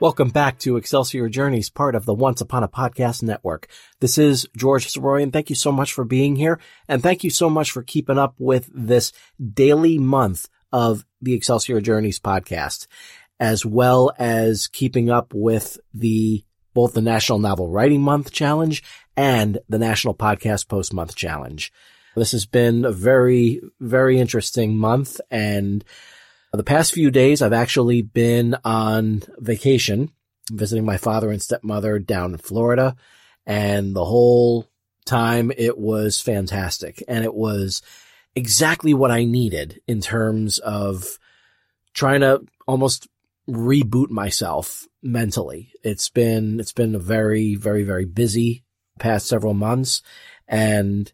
Welcome back to Excelsior Journeys, part of the Once Upon a Podcast Network. This is George Sirois, and thank you so much for being here, and thank you so much for keeping up with this daily month of the Excelsior Journeys podcast, as well as keeping up with the both the National Novel Writing Month Challenge and the National Podcast Post Month Challenge. This has been a very, very interesting month, and the past few days, I've actually been on vacation, visiting my father and stepmother down in Florida. And the whole time it was fantastic. And it was exactly what I needed in terms of trying to almost reboot myself mentally. It's been, it's been a very, very, very busy past several months and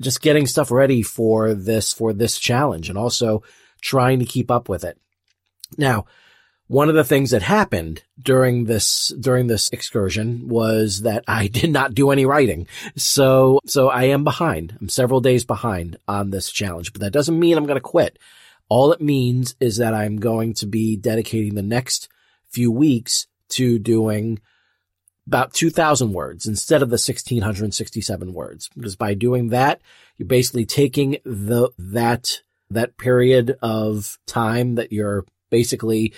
just getting stuff ready for this, for this challenge and also trying to keep up with it. Now, one of the things that happened during this, during this excursion was that I did not do any writing. So, so I am behind. I'm several days behind on this challenge, but that doesn't mean I'm going to quit. All it means is that I'm going to be dedicating the next few weeks to doing about 2000 words instead of the 1667 words. Because by doing that, you're basically taking the, that, that period of time that you're basically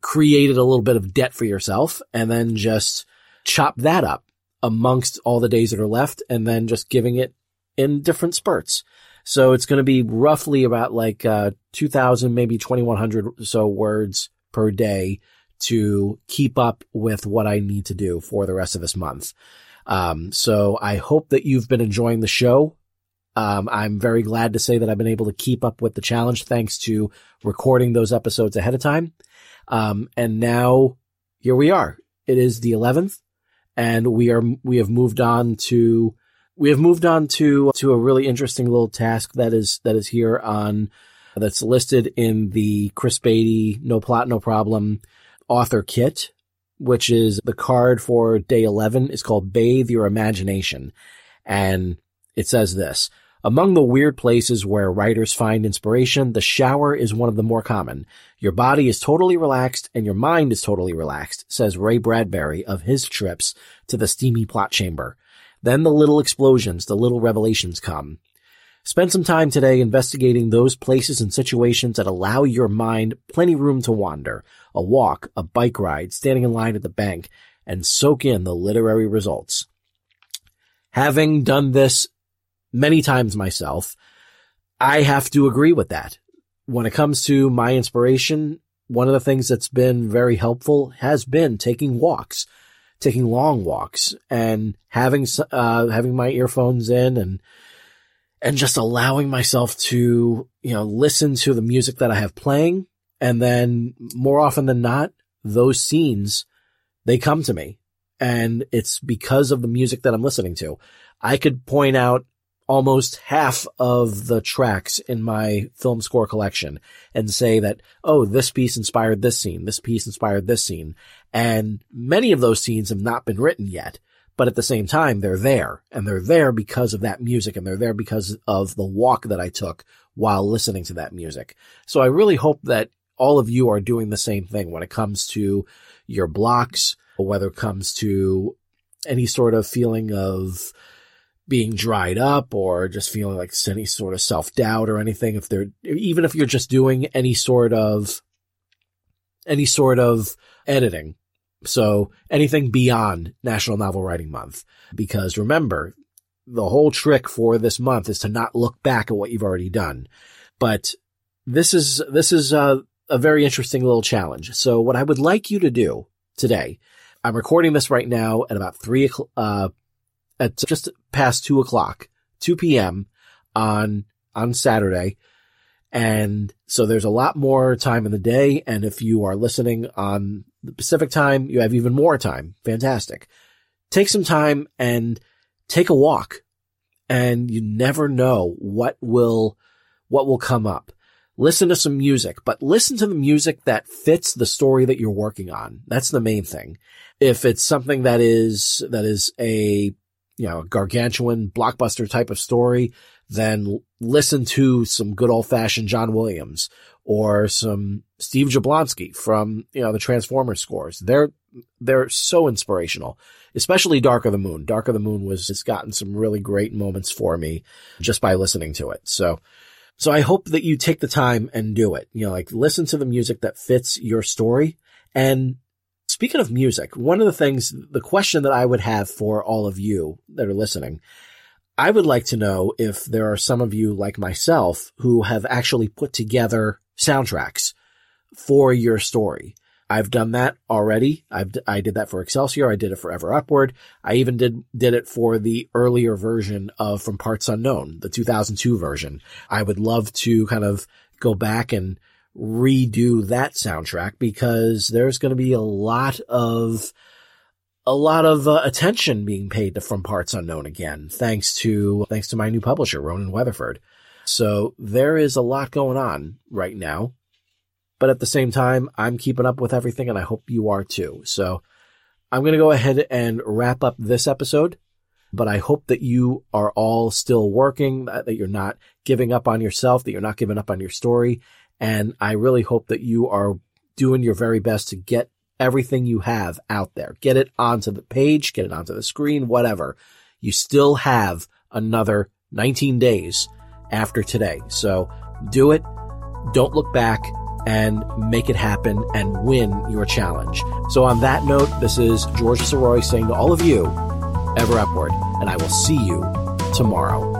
created a little bit of debt for yourself and then just chop that up amongst all the days that are left and then just giving it in different spurts. So it's going to be roughly about like, uh, 2000, maybe 2100 or so words per day to keep up with what I need to do for the rest of this month. Um, so I hope that you've been enjoying the show. Um, I'm very glad to say that I've been able to keep up with the challenge thanks to recording those episodes ahead of time. Um, and now here we are. It is the 11th and we are, we have moved on to, we have moved on to, to a really interesting little task that is, that is here on, that's listed in the Chris Baty No Plot, No Problem author kit, which is the card for day 11 is called Bathe Your Imagination. And it says this. Among the weird places where writers find inspiration, the shower is one of the more common. Your body is totally relaxed and your mind is totally relaxed, says Ray Bradbury of his trips to the steamy plot chamber. Then the little explosions, the little revelations come. Spend some time today investigating those places and situations that allow your mind plenty room to wander. A walk, a bike ride, standing in line at the bank, and soak in the literary results. Having done this many times myself, I have to agree with that. When it comes to my inspiration, one of the things that's been very helpful has been taking walks, taking long walks and having, uh, having my earphones in and, and just allowing myself to, you know, listen to the music that I have playing. And then more often than not, those scenes, they come to me and it's because of the music that I'm listening to. I could point out almost half of the tracks in my film score collection and say that, oh, this piece inspired this scene. This piece inspired this scene. And many of those scenes have not been written yet, but at the same time, they're there and they're there because of that music and they're there because of the walk that I took while listening to that music. So I really hope that all of you are doing the same thing when it comes to your blocks, whether it comes to any sort of feeling of being dried up or just feeling like any sort of self doubt or anything. If they're, even if you're just doing any sort of, any sort of editing. So anything beyond National Novel Writing Month. Because remember, the whole trick for this month is to not look back at what you've already done. But this is, this is a, a very interesting little challenge. So what I would like you to do today, I'm recording this right now at about three, uh, at just past two o'clock, 2 p.m. on, on Saturday. And so there's a lot more time in the day. And if you are listening on the Pacific time, you have even more time. Fantastic. Take some time and take a walk and you never know what will, what will come up. Listen to some music, but listen to the music that fits the story that you're working on. That's the main thing. If it's something that is, that is a, you know, gargantuan blockbuster type of story, then listen to some good old fashioned John Williams or some Steve Jablonsky from, you know, the Transformers scores. They're, they're so inspirational, especially Dark of the Moon. Dark of the Moon was, it's gotten some really great moments for me just by listening to it. So, so I hope that you take the time and do it. You know, like listen to the music that fits your story. And speaking of music, one of the things, the question that I would have for all of you that are listening I would like to know if there are some of you like myself who have actually put together soundtracks for your story. I've done that already. I've, I did that for Excelsior. I did it for Ever Upward. I even did, did it for the earlier version of From Parts Unknown, the 2002 version. I would love to kind of go back and redo that soundtrack because there's going to be a lot of a lot of uh, attention being paid to From Parts Unknown again, thanks to thanks to my new publisher, Ronan Weatherford. So there is a lot going on right now, but at the same time, I'm keeping up with everything, and I hope you are too. So I'm going to go ahead and wrap up this episode. But I hope that you are all still working, that you're not giving up on yourself, that you're not giving up on your story. And I really hope that you are doing your very best to get everything you have out there. Get it onto the page, get it onto the screen, whatever. You still have another 19 days after today. So do it. Don't look back and make it happen and win your challenge. So on that note, this is George Sirois saying to all of you, ever upward, and I will see you tomorrow.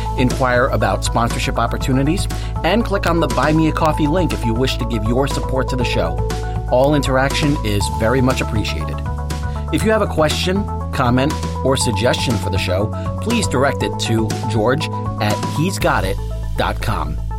inquire about sponsorship opportunities, and click on the Buy Me a Coffee link if you wish to give your support to the show. All interaction is very much appreciated. If you have a question, comment, or suggestion for the show, please direct it to george at he'sgotit.com.